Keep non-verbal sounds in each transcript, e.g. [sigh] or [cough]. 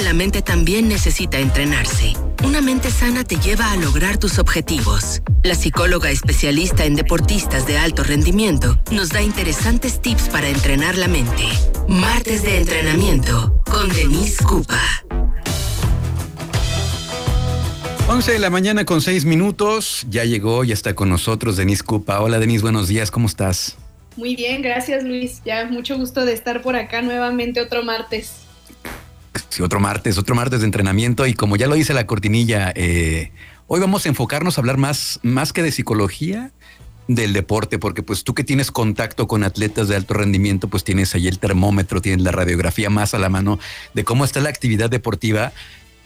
la mente también necesita entrenarse. Una mente sana te lleva a lograr tus objetivos. La psicóloga especialista en deportistas de alto rendimiento nos da interesantes tips para entrenar la mente. Martes de entrenamiento con Denise Cupa. 11 de la mañana con 6 minutos. Ya llegó, ya está con nosotros Denise Cupa. Hola Denise, buenos días, ¿cómo estás? Muy bien, gracias Luis. Ya mucho gusto de estar por acá nuevamente otro martes. Sí, otro martes, otro martes de entrenamiento y como ya lo dice la cortinilla, eh, hoy vamos a enfocarnos a hablar más, más que de psicología, del deporte, porque pues tú que tienes contacto con atletas de alto rendimiento, pues tienes ahí el termómetro, tienes la radiografía más a la mano de cómo está la actividad deportiva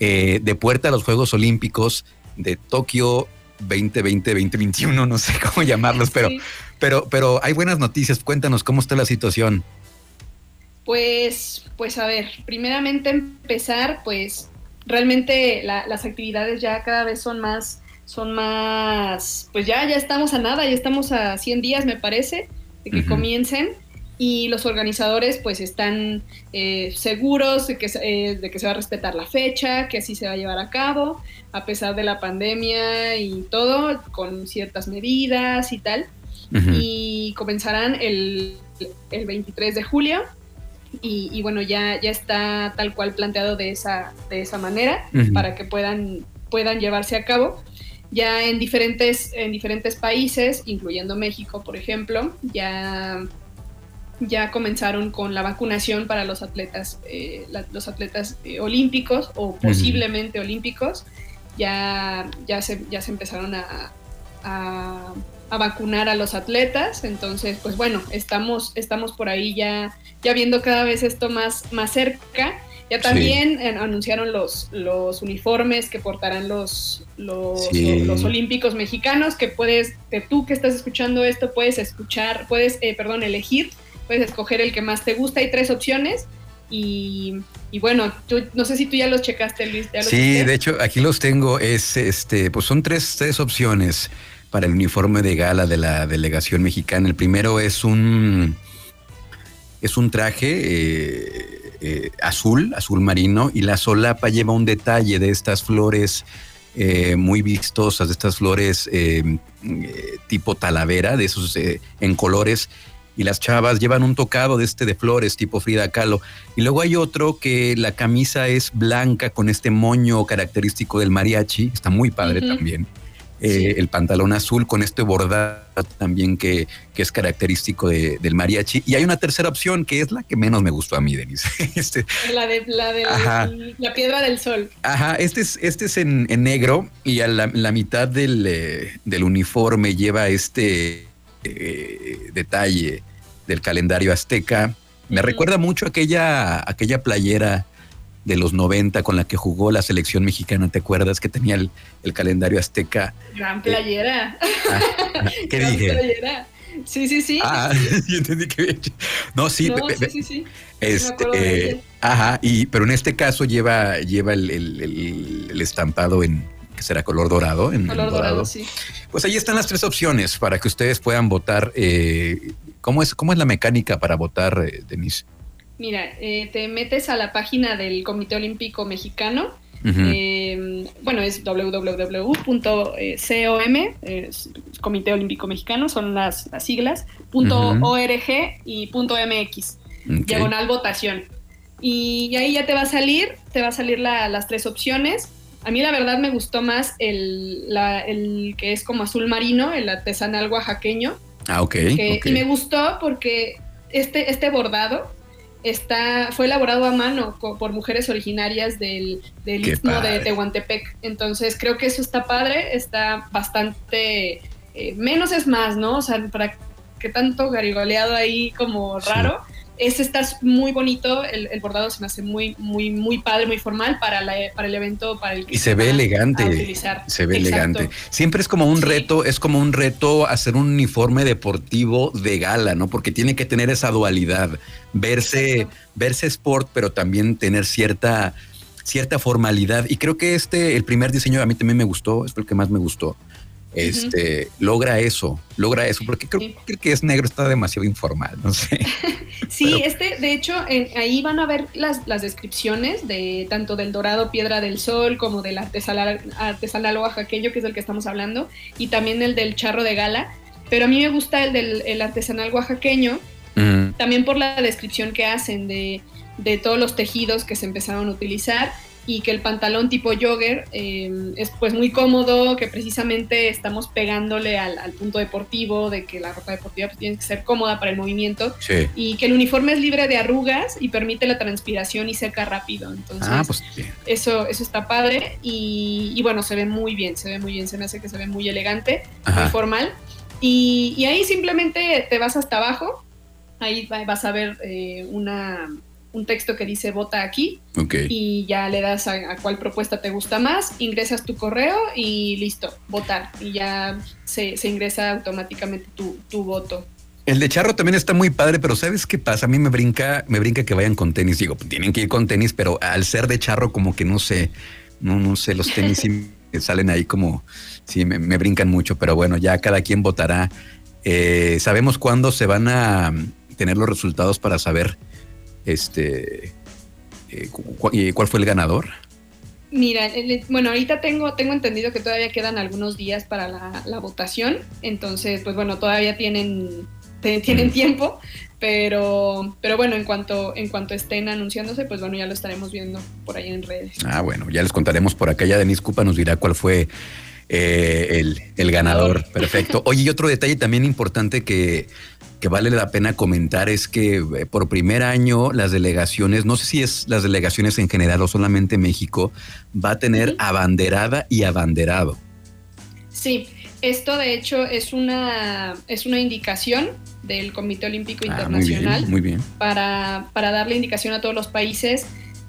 eh, de puerta a los Juegos Olímpicos de Tokio 2020, 2021, no sé [laughs] cómo llamarlos, pero, pero, pero hay buenas noticias. Cuéntanos cómo está la situación. Pues, pues a ver, primeramente empezar, pues realmente las actividades ya cada vez son más, son más, pues ya, ya estamos a nada, ya estamos a 100 días, me parece, de que comiencen. Y los organizadores pues están eh, seguros de que, eh, de que se va a respetar la fecha, que así se va a llevar a cabo, a pesar de la pandemia y todo, con ciertas medidas y tal. Y comenzarán el, el, 23 de julio y, bueno, ya, ya está tal cual planteado de esa, de esa manera para que puedan, puedan llevarse a cabo. Ya en diferentes, en diferentes países, incluyendo México, por ejemplo, ya ya comenzaron con la vacunación para los atletas, eh, los atletas eh, olímpicos o posiblemente olímpicos. Ya, ya, se, ya se empezaron a, a, vacunar a los atletas. Entonces, pues bueno, estamos, estamos por ahí ya, ya viendo cada vez esto más, más cerca. Ya también anunciaron los, los uniformes que portarán los, los, los, olímpicos mexicanos, que puedes, que tú que estás escuchando esto, puedes escuchar, puedes, eh, perdón, elegir puedes escoger el que más te gusta. Hay tres opciones y, bueno, tú, no sé si tú ya los checaste, Luis. sí, de hecho, aquí los tengo. Es este, pues son tres, tres opciones para el uniforme de gala de la delegación mexicana. El primero es un es un traje eh, eh, azul, azul marino, y la solapa lleva un detalle de estas flores eh, muy vistosas, de estas flores tipo talavera, de esos en colores y las chavas llevan un tocado de este de flores tipo Frida Kahlo. Y luego hay otro que la camisa es blanca con este moño característico del mariachi, está muy padre también. Eh, el pantalón azul con este bordado también que, que es característico del mariachi. Y hay una tercera opción que es la que menos me gustó a mí, Denise. [laughs] Este, la de, la, de la, piedra del sol. Ajá, este es, este es en, negro y a la, mitad del, eh, del uniforme lleva este eh, detalle del calendario azteca. Me recuerda mucho aquella, aquella playera de los 90 con la que jugó la selección mexicana, ¿te acuerdas? Que tenía el, calendario azteca. Gran playera. Ah, ah, [laughs] ¿Qué Gran dije? Playera. Sí, sí, sí. Ah, [laughs] yo entendí que. No, sí, sí, sí, sí, Este, ajá, y, pero en este caso lleva, lleva el estampado en, que será color dorado. En, color dorado, sí. Pues ahí están las tres opciones para que ustedes puedan votar. Eh, ¿cómo, es, ¿Cómo es la mecánica para votar, eh, Denise? Mira, eh, te metes a la página del Comité Olímpico Mexicano. bueno, es www.com, Comité Olímpico Mexicano, son las, siglas, .org y .mx, diagonal votación. Y ahí ya te va a salir, te va a salir las tres opciones. A mí la verdad me gustó más el, que es como azul marino, el artesanal oaxaqueño. Ah, ok. Y me gustó porque este, este bordado está, fue elaborado a mano por mujeres originarias del, del Istmo de Tehuantepec. Entonces creo que eso está padre, está bastante... Eh, menos es más, ¿no? O sea, para que tanto garigoleado ahí como raro. Este está muy bonito, el, bordado se me hace muy, muy, muy padre, muy formal para, para el evento, para el que y se, ve elegante, se ve elegante. Siempre es como un reto, es como un reto hacer un uniforme deportivo de gala, ¿no? Porque tiene que tener esa dualidad, verse, verse sport, pero también tener cierta, cierta formalidad. Y creo que este, el primer diseño a mí también me gustó, es el que más me gustó. Este, logra eso, logra eso, porque creo, que es negro está demasiado informal, no sé. [laughs] sí, este, de hecho, ahí van a ver las, las, descripciones de tanto del dorado Piedra del Sol como del artesanal, artesanal oaxaqueño, que es el que estamos hablando, y también el del charro de gala, pero a mí me gusta el del artesanal oaxaqueño, también por la descripción que hacen de, de todos los tejidos que se empezaron a utilizar y que el pantalón tipo jogger eh, es pues muy cómodo, que precisamente estamos pegándole al, punto deportivo de que la ropa deportiva pues, tiene que ser cómoda para el movimiento y que el uniforme es libre de arrugas y permite la transpiración y seca rápido. Entonces, ah, pues, eso, eso está padre y, bueno, se ve muy bien, se ve muy bien, se me hace que se ve muy elegante, muy formal. Y, y, ahí simplemente te vas hasta abajo, ahí vas a ver eh, una un texto que dice vota aquí y ya le das a, cuál propuesta te gusta más, ingresas tu correo y listo, votar y ya se, ingresa automáticamente tu, tu, voto. El de charro también está muy padre, pero ¿sabes qué pasa? A mí me brinca, me brinca que vayan con tenis. Digo, tienen que ir con tenis, pero al ser de charro como que no sé, no, no sé, los tenis [laughs] salen ahí como, sí, me, brincan mucho, pero bueno, ya cada quien votará. Eh, ¿Sabemos cuándo se van a tener los resultados para saber este, eh, ¿cuál fue el ganador? Mira, bueno, ahorita tengo, tengo entendido que todavía quedan algunos días para la, votación, entonces, pues bueno, todavía tienen, tienen tiempo, pero, pero bueno, en cuanto, en cuanto estén anunciándose, pues bueno, ya lo estaremos viendo por ahí en redes. Ah, bueno, ya les contaremos por acá, ya Denise Cupa nos dirá cuál fue eh, el, el ganador. Perfecto. Oye, y otro detalle también importante que que vale la pena comentar es que eh, por primer año las delegaciones, no sé si es las delegaciones en general o solamente México, va a tener abanderada y abanderado. Sí, esto de hecho es una, es una indicación del Comité Olímpico ah, Internacional muy bien, Para, para darle indicación a todos los países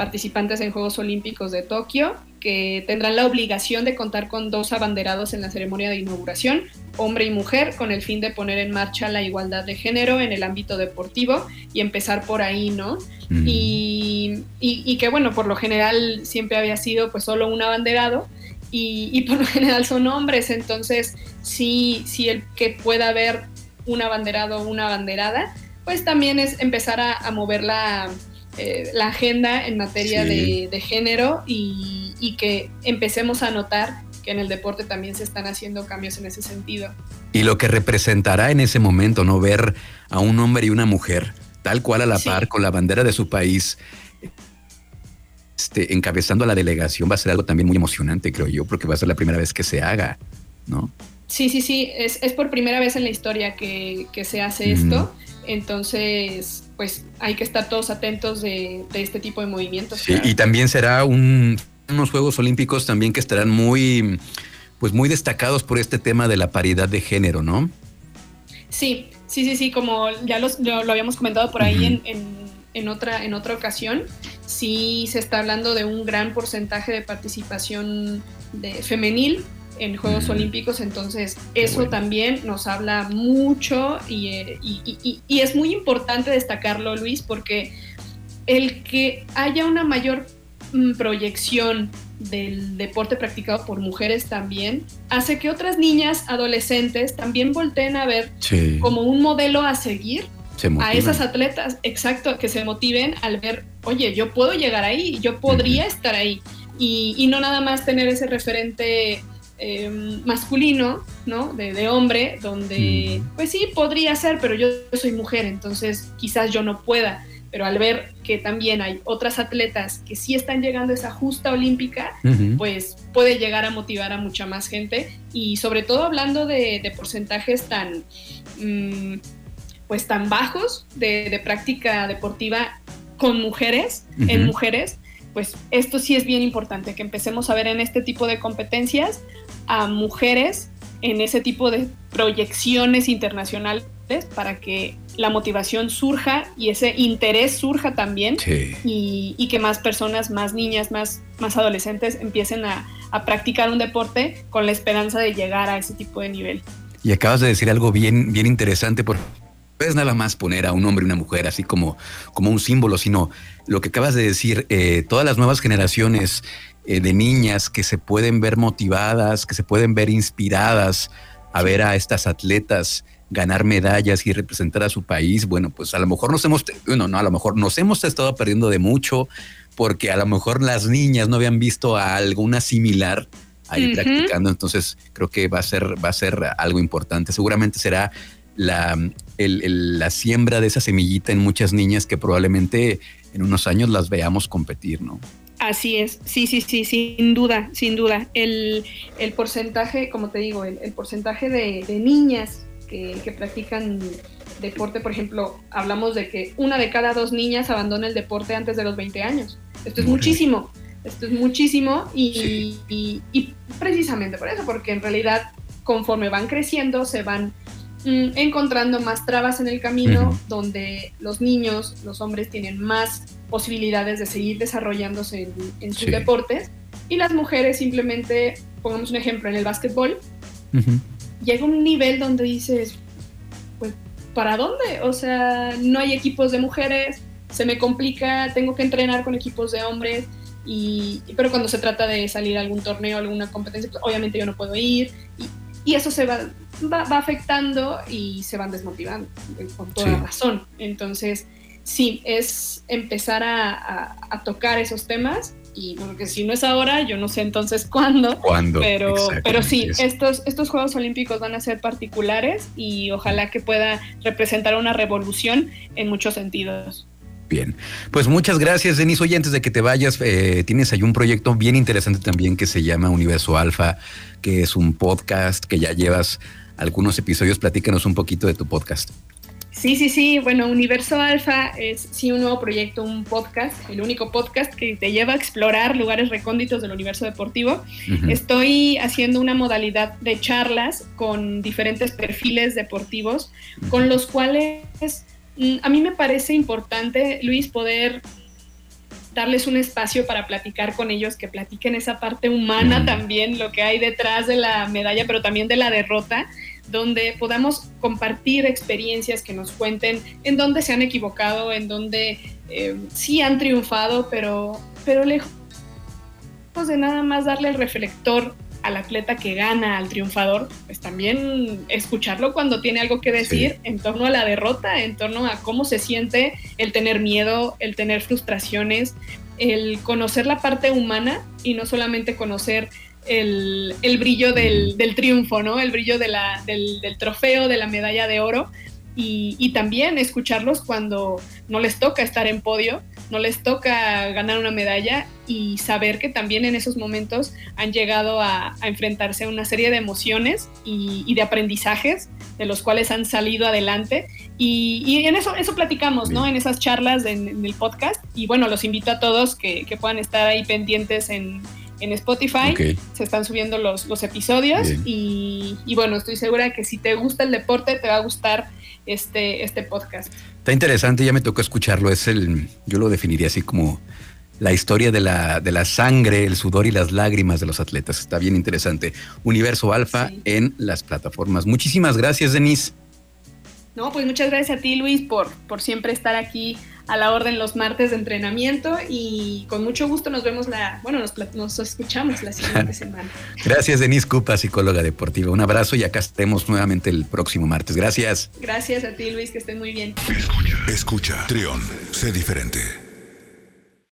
participantes en Juegos Olímpicos de Tokio, que tendrán la obligación de contar con dos abanderados en la ceremonia de inauguración, hombre y mujer, con el fin de poner en marcha la igualdad de género en el ámbito deportivo y empezar por ahí, ¿no? Mm. Y, que bueno, por lo general siempre había sido pues solo un abanderado y, por lo general son hombres, entonces sí, sí el que pueda haber un abanderado o una abanderada, pues también es empezar a, a mover la eh, la agenda en materia de, género y, que empecemos a notar que en el deporte también se están haciendo cambios en ese sentido. Y lo que representará en ese momento, ¿no? Ver a un hombre y una mujer tal cual a la par con la bandera de su país. Este, encabezando a la delegación va a ser algo también muy emocionante, creo yo, porque va a ser la primera vez que se haga, ¿no? Sí, sí, sí, es, por primera vez en la historia que, se hace esto, entonces pues hay que estar todos atentos de, este tipo de movimientos. Sí, y también será unos Juegos Olímpicos también que estarán muy, pues muy destacados por este tema de la paridad de género, ¿no? Sí, sí, sí, sí, como ya lo, habíamos comentado por ahí en, otra, en otra ocasión, sí se está hablando de un gran porcentaje de participación de femenil en Juegos Olímpicos, entonces eso también nos habla mucho eh, y, y, es muy importante destacarlo, Luis, porque el que haya una mayor mm, proyección del deporte practicado por mujeres también hace que otras niñas adolescentes también volteen a ver como un modelo a seguir a esas atletas, exacto, que se motiven al ver, oye, yo puedo llegar ahí, yo podría estar ahí. Y, y, no nada más tener ese referente Em, masculino, ¿no? De, hombre, donde, pues sí, podría ser, pero yo soy mujer, entonces quizás yo no pueda. Pero al ver que también hay otras atletas que sí están llegando a esa justa olímpica, pues puede llegar a motivar a mucha más gente. Y sobre todo hablando de, porcentajes tan, mm, pues tan bajos de, práctica deportiva con mujeres, en mujeres, pues esto sí es bien importante, que empecemos a ver en este tipo de competencias a mujeres en ese tipo de proyecciones internacionales para que la motivación surja y ese interés surja también y, que más personas, más niñas, más, más adolescentes empiecen a, practicar un deporte con la esperanza de llegar a ese tipo de nivel. Y acabas de decir algo bien, bien interesante porque es nada más poner a un hombre y una mujer así como, como un símbolo, sino lo que acabas de decir, eh, todas las nuevas generaciones eh, de niñas que se pueden ver motivadas, que se pueden ver inspiradas a ver a estas atletas ganar medallas y representar a su país, bueno, pues a lo mejor nos hemos, bueno, no, a lo mejor nos hemos estado perdiendo de mucho porque a lo mejor las niñas no habían visto a alguna similar ahí practicando, entonces creo que va a ser, va a ser algo importante. Seguramente será la, la siembra de esa semillita en muchas niñas que probablemente en unos años las veamos competir, ¿no? Así es, sí, sí, sí, sin duda, sin duda. El, porcentaje, como te digo, el, porcentaje de, niñas que, practican deporte, por ejemplo, hablamos de que una de cada dos niñas abandona el deporte antes de los 20 años. Esto es muchísimo, esto es muchísimo y, y, precisamente por eso, porque en realidad conforme van creciendo se van encontrando más trabas en el camino donde los niños, los hombres tienen más posibilidades de seguir desarrollándose en, sus deportes y las mujeres simplemente, pongamos un ejemplo, en el básquetbol, llega un nivel donde dices, pues, ¿para dónde? O sea, no hay equipos de mujeres, se me complica, tengo que entrenar con equipos de hombres, y, pero cuando se trata de salir a algún torneo, alguna competencia, pues, obviamente yo no puedo ir, y, eso se va, va, afectando y se van desmotivando, con toda razón. Entonces, sí, es empezar a, a tocar esos temas y porque si no es ahora, yo no sé entonces cuándo. ¿Cuándo? Pero, pero sí, estos, estos Juegos Olímpicos van a ser particulares y ojalá que pueda representar una revolución en muchos sentidos. Bien, pues muchas gracias, Denis. Oye, antes de que te vayas, eh, tienes ahí un proyecto bien interesante también que se llama Universo Alfa, que es un podcast que ya llevas algunos episodios. Platícanos un poquito de tu podcast. Sí, sí, sí. Bueno, Universo Alfa es sí un nuevo proyecto, un podcast, el único podcast que te lleva a explorar lugares recónditos del universo deportivo. Estoy haciendo una modalidad de charlas con diferentes perfiles deportivos, con los cuales a mí me parece importante, Luis, poder darles un espacio para platicar con ellos, que platiquen esa parte humana también, lo que hay detrás de la medalla, pero también de la derrota donde podamos compartir experiencias que nos cuenten en dónde se han equivocado, en dónde eh, sí han triunfado, pero, pero lejos de nada más darle el reflector al atleta que gana, al triunfador, pues también escucharlo cuando tiene algo que decir en torno a la derrota, en torno a cómo se siente el tener miedo, el tener frustraciones, el conocer la parte humana y no solamente conocer el, brillo del, triunfo, ¿no? El brillo del, trofeo, de la medalla de oro. Y, también escucharlos cuando no les toca estar en podio, no les toca ganar una medalla y saber que también en esos momentos han llegado a, enfrentarse a una serie de emociones y, de aprendizajes de los cuales han salido adelante. Y, en eso, eso platicamos, ¿no? En esas charlas en, el podcast. Y bueno, los invito a todos que puedan estar ahí pendientes en, en Spotify. Se están subiendo los, los episodios y, bueno, estoy segura que si te gusta el deporte te va a gustar este, este podcast. Está interesante, ya me tocó escucharlo. Es el, yo lo definiría así como la historia de la, de la sangre, el sudor y las lágrimas de los atletas. Está bien interesante. Universo Alfa en las plataformas. Muchísimas gracias, Denise. No, pues muchas gracias a ti, Luis, por, por siempre estar aquí a la orden los martes de entrenamiento y con mucho gusto nos vemos la, bueno, nos, escuchamos la siguiente [laughs] semana. Gracias, Denise Cupa, psicóloga deportiva. Un abrazo y acá estemos nuevamente el próximo martes. Gracias. Gracias a ti, Luis, que estén muy bien. Escucha, Trión, sé diferente.